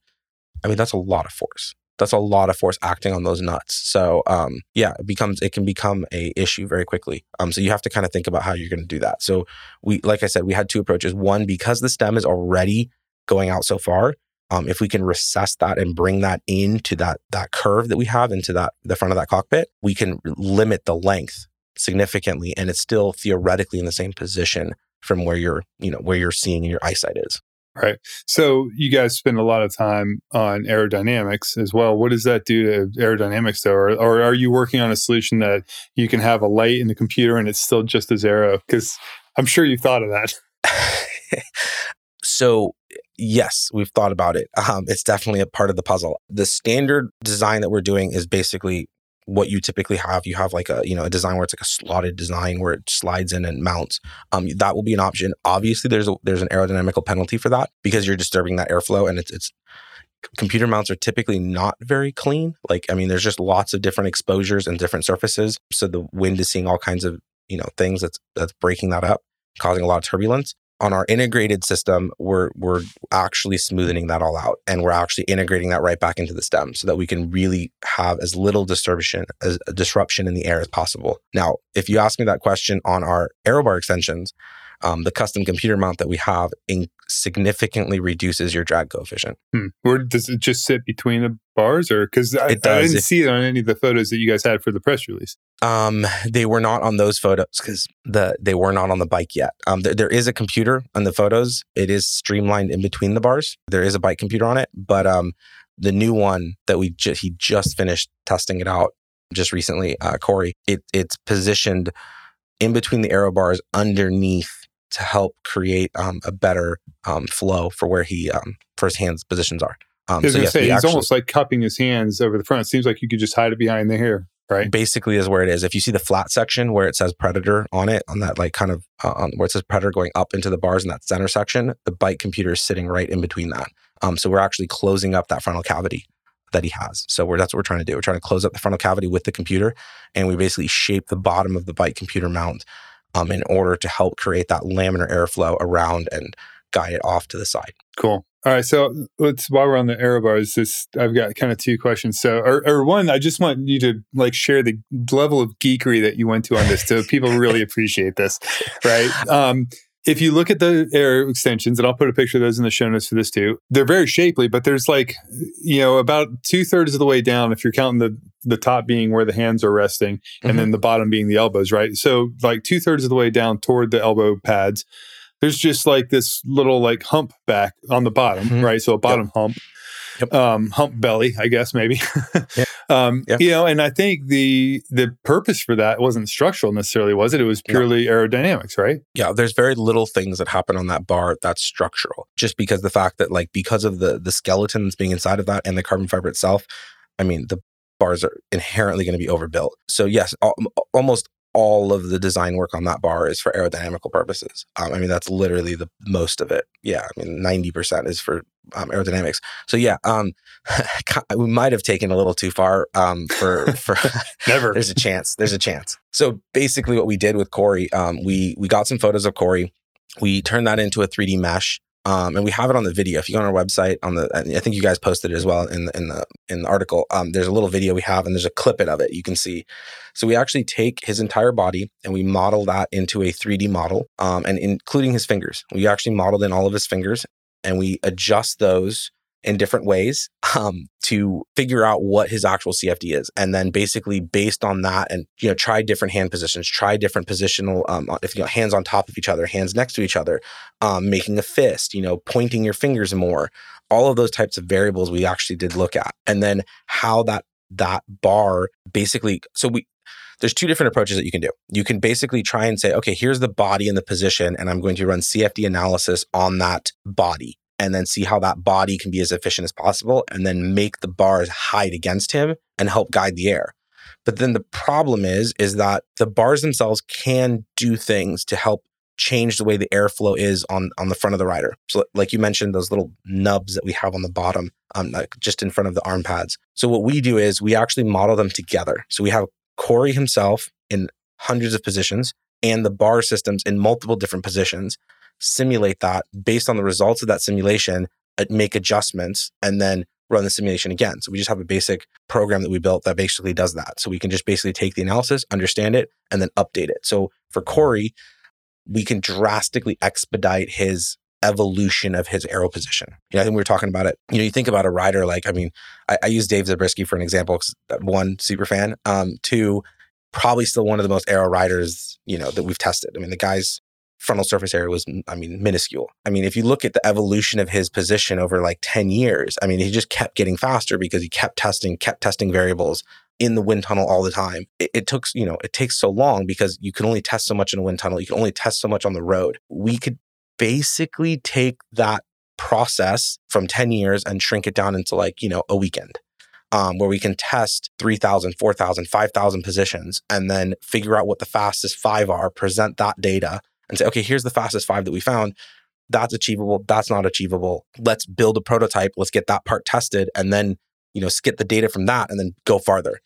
i mean that's a lot of force. That's a lot of force acting on those nuts. So um, yeah it becomes it can become a issue very quickly. Um, so you have to kind of think about how you're going to do that. So we like i said we had two approaches. One because the stem is already going out so far um, if we can recess that and bring that into that that curve that we have into that the front of that cockpit we can limit the length significantly and it's still theoretically in the same position from where you're, you know, where you're seeing your eyesight is. Right. So you guys spend a lot of time on aerodynamics as well. What does that do to aerodynamics though? Or, or are you working on a solution that you can have a light in the computer and it's still just as aero? Because I'm sure you've thought of that. [LAUGHS] so yes, we've thought about it. Um, it's definitely a part of the puzzle. The standard design that we're doing is basically what you typically have. You have like a you know a design where it's like a slotted design where it slides in and mounts. Um, that will be an option. Obviously, there's a, there's an aerodynamical penalty for that because you're disturbing that airflow, and it's it's computer mounts are typically not very clean. Like I mean, there's just lots of different exposures and different surfaces, so the wind is seeing all kinds of you know things that's that's breaking that up, causing a lot of turbulence on our integrated system, we're we're actually smoothing that all out, and we're actually integrating that right back into the stem, so that we can really have as little disruption as disruption in the air as possible. Now, if you ask me that question on our aerobar extensions, um, the custom computer mount that we have in significantly reduces your drag coefficient. Hmm. Or does it just sit between the bars, or because I, I, didn't if, see it on any of the photos that you guys had for the press release? Um, they were not on those photos because the they were not on the bike yet. Um, there, there is a computer on the photos. It is streamlined in between the bars. There is a bike computer on it, but um, the new one that we ju- he just finished testing it out just recently, uh, Corey. It it's positioned in between the aero bars underneath to help create um, a better um, flow for where he um, for his hands positions are. Um, I was so yes, say, he's actually, almost like cupping his hands over the front. It seems like you could just hide it behind the hair, right? Basically, is where it is. If you see the flat section where it says Predator on it, on that like kind of uh, on where it says Predator going up into the bars in that center section, the bike computer is sitting right in between that. Um, so we're actually closing up that frontal cavity that he has. So we're, that's what we're trying to do. We're trying to close up the frontal cavity with the computer, and we basically shape the bottom of the bike computer mount um, in order to help create that laminar airflow around and guide it off to the side. Cool. All right, so let's while we're on the aero bars, this I've got kind of two questions. So, or, or, one, I just want you to like share the level of geekery that you went to on this, so people really appreciate this, right? [LAUGHS] Um, if you look at the air extensions, and I'll put a picture of those in the show notes for this too, they're very shapely, but there's like, you know, about two thirds of the way down, if you're counting the the top being where the hands are resting, mm-hmm. and then the bottom being the elbows, right? So, like two thirds of the way down toward the elbow pads there's just like this little like hump back on the bottom, mm-hmm. right? So a bottom yep. hump. Yep. Um, hump belly, I guess maybe. yep. Um, yep. You know, and I think the the purpose for that wasn't structural necessarily, was it? It was purely no. aerodynamics, right? Yeah, there's very little things that happen on that bar that's structural. Just because the fact that like because of the the skeletons being inside of that and the carbon fiber itself, I mean the bars are inherently going to be overbuilt. So yes, almost all of the design work on that bar is for aerodynamical purposes. Um, I mean, that's literally the most of it. Yeah, I mean, ninety percent is for um, aerodynamics. So yeah, um, [LAUGHS] we might have taken a little too far um, for [LAUGHS] for. [LAUGHS] Never. there's a chance. There's a chance. So basically, what we did with Corey, um, we we got some photos of Corey. We turned that into a 3D mesh. Um, and we have it on the video. If you go on our website, on the I think you guys posted it as well in the in the in the article. Um, there's a little video we have, and there's a clip of it you can see. So we actually take his entire body and we model that into a 3D model, um, and including his fingers. We actually modeled in all of his fingers, and we adjust those in different ways um, to figure out what his actual CFD is, and then basically based on that, and you know, try different hand positions, try different positional. Um, if you know, hands on top of each other, hands next to each other, um, making a fist, you know, pointing your fingers more. All of those types of variables we actually did look at, and then how that that bar basically. So we there's two different approaches that you can do. You can basically try and say, okay, here's the body and the position, and I'm going to run CFD analysis on that body and then see how that body can be as efficient as possible and then make the bars hide against him and help guide the air. But then the problem is is that the bars themselves can do things to help change the way the airflow is on on the front of the rider. So like you mentioned those little nubs that we have on the bottom um like just in front of the arm pads. So what we do is we actually model them together. So we have Corey himself in hundreds of positions and the bar systems in multiple different positions simulate that based on the results of that simulation, uh, make adjustments, and then run the simulation again. So we just have a basic program that we built that basically does that. So we can just basically take the analysis, understand it, and then update it. So for Corey, we can drastically expedite his evolution of his aero position. You know, I think we were talking about it. You know, you think about a rider like, I mean, I, I use Dave Zabriskie for an example. One, super fan. Um, two, probably still one of the most aero riders, you know, that we've tested. I mean, the guy's frontal surface area was, I mean, minuscule. I mean, if you look at the evolution of his position over like 10 years, I mean, he just kept getting faster because he kept testing, kept testing variables in the wind tunnel all the time. It, it, took, you know, it takes so long because you can only test so much in a wind tunnel. You can only test so much on the road. We could basically take that process from 10 years and shrink it down into like, you know, a weekend. Um, where we can test 3,000, 4,000, 5,000 positions and then figure out what the fastest five are, present that data, and say, okay, here's the fastest five that we found. That's achievable. That's not achievable. Let's build a prototype. Let's get that part tested and then, you know, get the data from that and then go farther.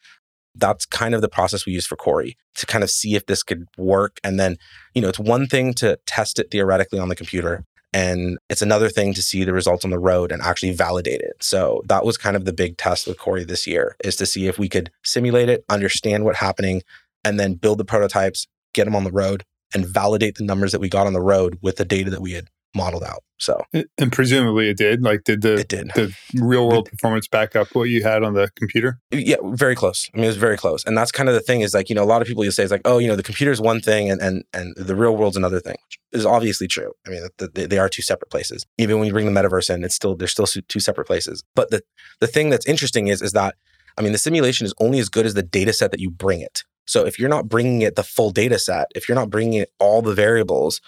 That's kind of the process we use for Corey to kind of see if this could work. And then, you know, it's one thing to test it theoretically on the computer. And it's another thing to see the results on the road and actually validate it. So that was kind of the big test with Corey this year is to see if we could simulate it, understand what's happening, and then build the prototypes, get them on the road, and validate the numbers that we got on the road with the data that we had modeled out. So, and presumably it did. Like, did the it did. the real world performance back up what you had on the computer? Yeah, very close. I mean, it was very close. And that's kind of the thing is like you know a lot of people you say it's like oh you know the computer is one thing and and and the real world's another thing, which is obviously true. I mean, the, they are two separate places. Even when you bring the metaverse in, it's still they're still two separate places. But the the thing that's interesting is is that I mean the simulation is only as good as the data set that you bring it. So if you're not bringing it the full data set, if you're not bringing it all the variables,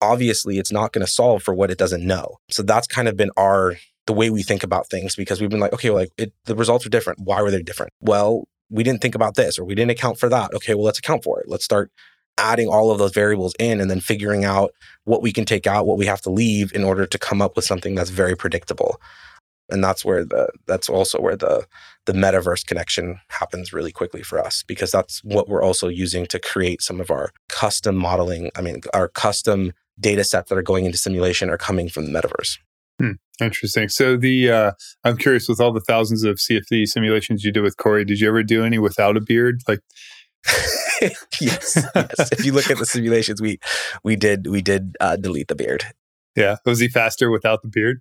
obviously it's not going to solve for what it doesn't know. So that's kind of been our the way we think about things because we've been like, okay, well, like it, the results are different. Why were they different? Well, we didn't think about this or we didn't account for that. Okay, well, let's account for it. Let's start adding all of those variables in and then figuring out what we can take out, what we have to leave in order to come up with something that's very predictable. And that's where the that's also where the the metaverse connection happens really quickly for us because that's what we're also using to create some of our custom modeling. I mean, our custom data sets that are going into simulation are coming from the metaverse. Hmm, interesting. So the uh, I'm curious with all the thousands of CFD simulations you did with Corey, did you ever do any without a beard? Like [LAUGHS] yes, yes. If you look at the [LAUGHS] simulations, we we did we did uh, delete the beard. Yeah, was he faster without the beard?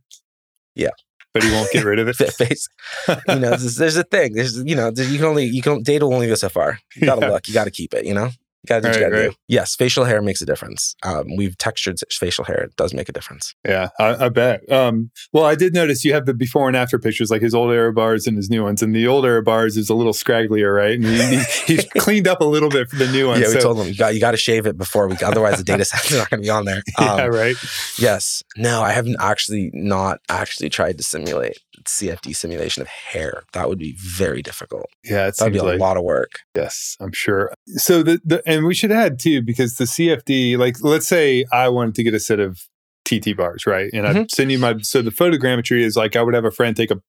Yeah, but he won't get rid of it. [LAUGHS] Face, you know, there's, there's, a thing. There's you know, you can only you can data will only go so far. You gotta yeah. look. You gotta keep it. You know. Got to right, right. do. Yes, facial hair makes a difference. Um, we've textured facial hair; it does make a difference. Yeah, I, I bet. Um, well, I did notice you have the before and after pictures, like his old aero bars and his new ones. And the old aero bars is a little scragglier, right? And he, he's [LAUGHS] cleaned up a little bit for the new one. Yeah, we so. told him you got you got to shave it before we, otherwise the data [LAUGHS] set's are not going to be on there. Um, yeah, right. Yes. No, I haven't actually not actually tried to simulate CFD simulation of hair. That would be very difficult. Yeah, it that'd be a like, lot of work. Yes, I'm sure. So the, the and we should add too because the CFD, like let's say I wanted to get a set of TT bars, right? And mm-hmm. I send you my so the photogrammetry is like I would have a friend take a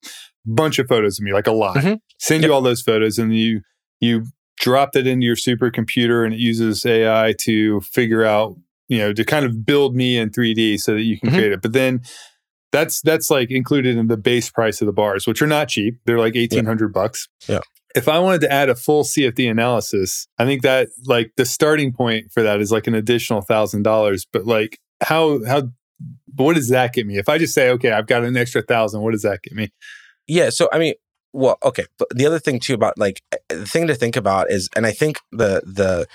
bunch of photos of me, like a lot, mm-hmm. send yep. you all those photos, and you you drop that into your supercomputer, and it uses AI to figure out, you know, to kind of build me in 3D so that you can mm-hmm. create it. But then that's that's like included in the base price of the bars, which are not cheap. They're like eighteen hundred yeah. bucks. Yeah. If I wanted to add a full CFD analysis, I think that like the starting point for that is like an additional thousand dollars. But like how how what does that get me? If I just say, okay, I've got an extra thousand, what does that get me? Yeah. So I mean, well, okay. But the other thing too about like eh, the thing to think about is, and I think the the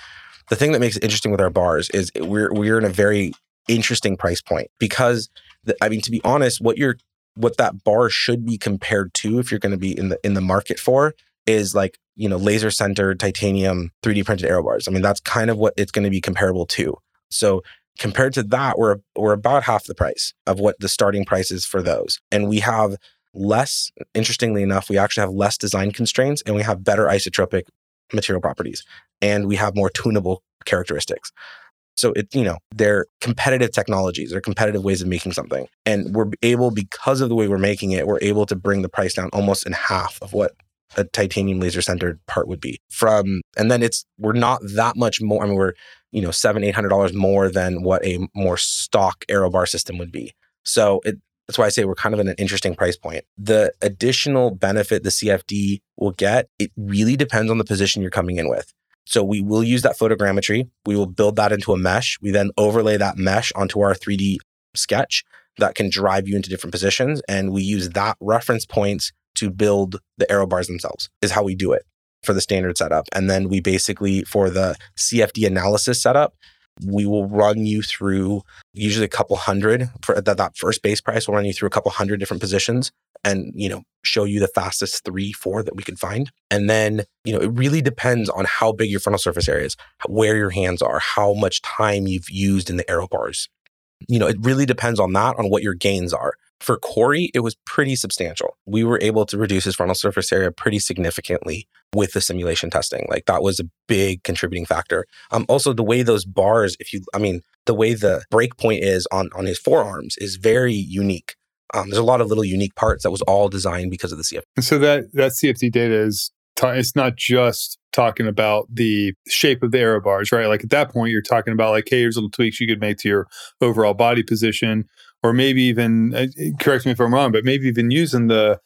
the thing that makes it interesting with our bars is we're we're in a very interesting price point because I mean to be honest, what you're what that bar should be compared to if you're going to be in the in the market for is like you know laser sintered titanium 3D printed aero bars. I mean that's kind of what it's going to be comparable to. So compared to that, we're we're about half the price of what the starting price is for those, and we have less. Interestingly enough, we actually have less design constraints, and we have better isotropic material properties, and we have more tunable characteristics. So it, you know, they're competitive technologies, they're competitive ways of making something. And we're able, because of the way we're making it, we're able to bring the price down almost in half of what a titanium laser sintered part would be. From and then it's we're not that much more. I mean, we're, you know, seven, eight hundred dollars more than what a more stock aero bar system would be. So it that's why I say we're kind of in an interesting price point. The additional benefit the CFD will get, it really depends on the position you're coming in with. So we will use that photogrammetry. We will build that into a mesh. We then overlay that mesh onto our 3D sketch that can drive you into different positions. And we use that reference points to build the aero bars themselves, is how we do it for the standard setup. And then we basically, for the CFD analysis setup, we will run you through usually a couple hundred for that, that first base price. We'll run you through a couple hundred different positions and, you know, show you the fastest three, four that we can find. And then, you know, it really depends on how big your frontal surface area is, where your hands are, how much time you've used in the aero bars. You know, it really depends on that, on what your gains are. For Corey, it was pretty substantial. We were able to reduce his frontal surface area pretty significantly with the simulation testing. Like that was a big contributing factor. Um, also, the way those bars, if you, I mean, the way the break point is on on his forearms is very unique. Um, there's a lot of little unique parts that was all designed because of the CFD. So that that CFD data is it's not just talking about the shape of the aero bars, right? Like at that point, you're talking about like, hey, here's little tweaks you could make to your overall body position, or maybe even uh, correct me if I'm wrong, but maybe even using the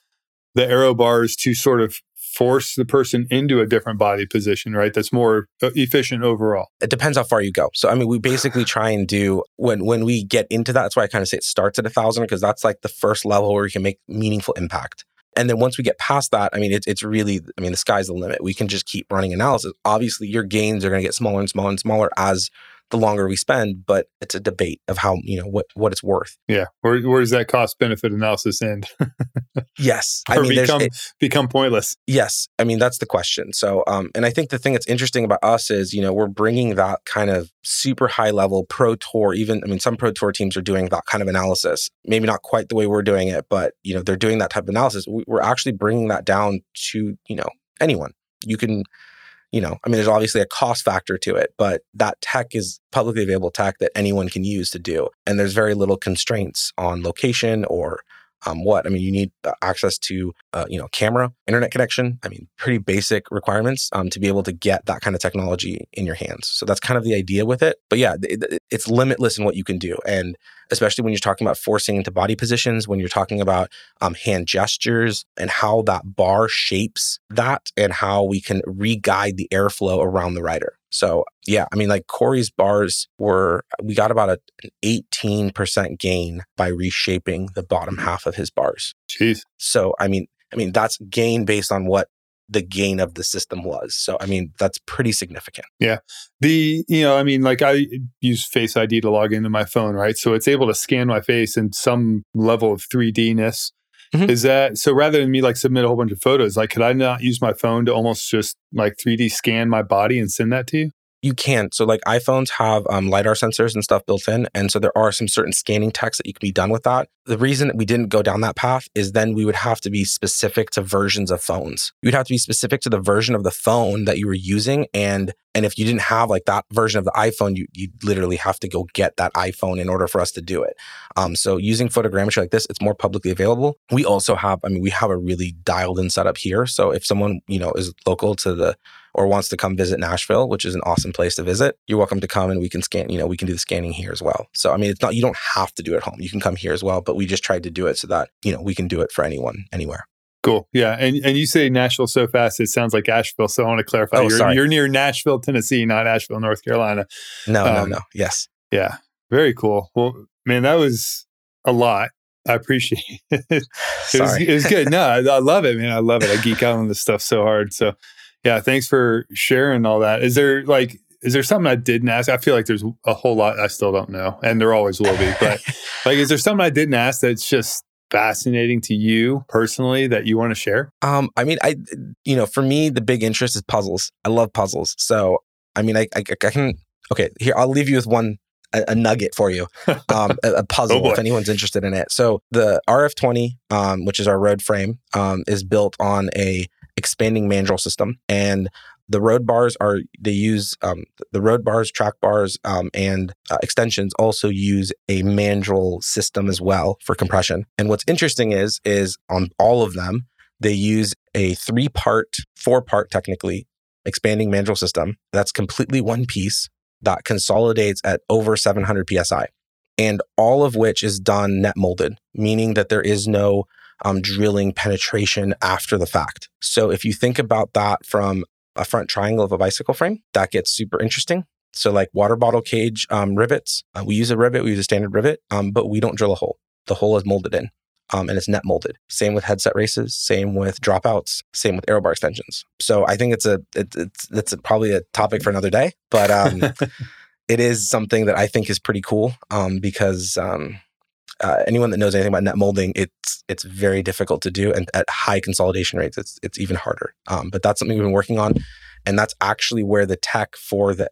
the aero bars to sort of force the person into a different body position, right? That's more uh, efficient overall. It depends how far you go. So, I mean, we basically try and do when when we get into that. That's why I kind of say it starts at a thousand because that's like the first level where you can make meaningful impact. And then once we get past that, I mean, it's it's really, I mean, the sky's the limit. We can just keep running analysis. Obviously, your gains are going to get smaller and smaller and smaller as the longer we spend. But it's a debate of how you know what what it's worth. Yeah, where where does that cost benefit analysis end? [LAUGHS] yes, I mean become it, become pointless. Yes, I mean that's the question. So, um, and I think the thing that's interesting about us is you know we're bringing that kind of super high level pro tour. Even I mean some pro tour teams are doing that kind of analysis. Maybe not quite the way we're doing it, but you know they're doing that type of analysis. We're actually bringing that down to you know anyone. You can you know, I mean, there's obviously a cost factor to it, but that tech is publicly available tech that anyone can use to do. And there's very little constraints on location or um, what? I mean, you need uh, access to, uh, you know, camera, internet connection. I mean, pretty basic requirements um, to be able to get that kind of technology in your hands. So that's kind of the idea with it. But yeah, it, it's limitless in what you can do. And especially when you're talking about forcing into body positions, when you're talking about um, hand gestures and how that bar shapes that and how we can re-guide the airflow around the rider. So yeah, I mean, like Corey's bars were, we got about a, an 18% gain by reshaping the bottom half of his bars. Jeez. So, I mean, I mean, that's gain based on what the gain of the system was. So, I mean, that's pretty significant. Yeah. The, you know, I mean, like I use Face ID to log into my phone, right? So it's able to scan my face in some level of 3D ness. Mm-hmm. Is that so rather than me like submit a whole bunch of photos, like could I not use my phone to almost just like 3D scan my body and send that to you? You can't. So like iPhones have um, lidar sensors and stuff built in, and so there are some certain scanning techs that you can be done with that. The reason we didn't go down that path is then we would have to be specific to versions of phones. You'd have to be specific to the version of the phone that you were using, and and if you didn't have like that version of the iPhone, you you literally have to go get that iPhone in order for us to do it. Um, so using photogrammetry like this, it's more publicly available. We also have, I mean, we have a really dialed in setup here. So if someone you know is local to the or wants to come visit Nashville, which is an awesome place to visit, you're welcome to come and we can scan, you know, we can do the scanning here as well. So, I mean, it's not, you don't have to do it at home. You can come here as well, but we just tried to do it so that, you know, we can do it for anyone, anywhere. Cool. Yeah. And and you say Nashville so fast, it sounds like Asheville. So I want to clarify. Oh, you're, sorry. you're near Nashville, Tennessee, not Asheville, North Carolina. No, um, no, no. Yes. Yeah. Very cool. Well, man, that was a lot. I appreciate [LAUGHS] it. it, was, it was good. No, [LAUGHS] I, I, love it, man. I love it. I geek out on this stuff so hard. So yeah, thanks for sharing all that. Is there like is there something I didn't ask? I feel like there's a whole lot I still don't know, and there always will be. But [LAUGHS] like, is there something I didn't ask that's just fascinating to you personally that you want to share? Um, I mean, I you know, for me, the big interest is puzzles. I love puzzles. So, I mean, I I, I can okay. Here, I'll leave you with one a, a nugget for you, [LAUGHS] um, a, a, puzzle oh if anyone's interested in it. So the RF20, um, which is our road frame, um, is built on a expanding mandrel system. And the road bars are they use um, the road bars, track bars, um, and uh, extensions also use a mandrel system as well for compression. And what's interesting is is on all of them they use a three part, four part technically expanding mandrel system that's completely one piece that consolidates at over 700 psi, and all of which is done net molded, meaning that there is no um, drilling penetration after the fact. So if you think about that from a front triangle of a bicycle frame, that gets super interesting. So like water bottle cage um, rivets, uh, we use a rivet, we use a standard rivet, um, but we don't drill a hole. The hole is molded in. Um, and it's net molded. Same with headset races, same with dropouts, same with aero bar extensions. So I think it's a it, it's it's a, probably a topic for another day, but um, [LAUGHS] it is something that I think is pretty cool um, because um, uh, anyone that knows anything about net molding, it's it's very difficult to do, and at high consolidation rates, it's it's even harder. Um, but that's something we've been working on, and that's actually where the tech for the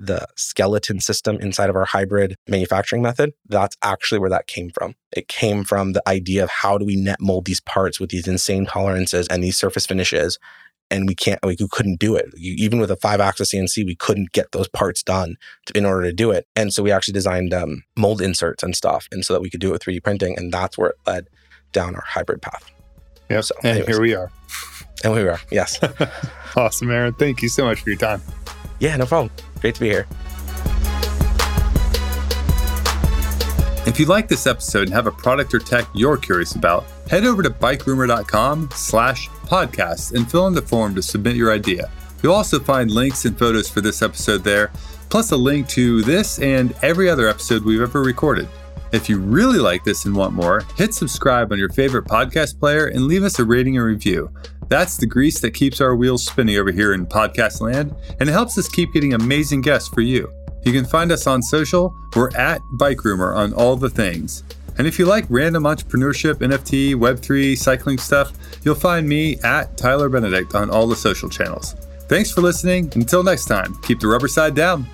the skeleton system inside of our hybrid manufacturing method, that's actually where that came from. It came from the idea of how do we net mold these parts with these insane tolerances and these surface finishes and we can't we couldn't do it. You, even with a five axis cnc we couldn't get those parts done to, in order to do it. And so we actually designed um, mold inserts and stuff and so that we could do it with 3d printing and that's where it led down our hybrid path. Yeah so, and anyways. here we are. And here we are. Yes. [LAUGHS] Awesome aaron. Thank you so much for your time. Yeah no problem. Great to be here If you like this episode and have a product or tech you're curious about, head over to bikerumor.com slash podcast and fill in the form to submit your idea. You'll also find links and photos for this episode there, plus a link to this and every other episode we've ever recorded. If you really like this and want more, hit subscribe on your favorite podcast player and leave us a rating and review. That's the grease that keeps our wheels spinning over here in podcast land, and it helps us keep getting amazing guests for you. You can find us on social. We're at Bike Rumor on all the things. And if you like random entrepreneurship, NFT, Web3, cycling stuff, you'll find me at Tyler Benedict on all the social channels. Thanks for listening. Until next time, keep the rubber side down.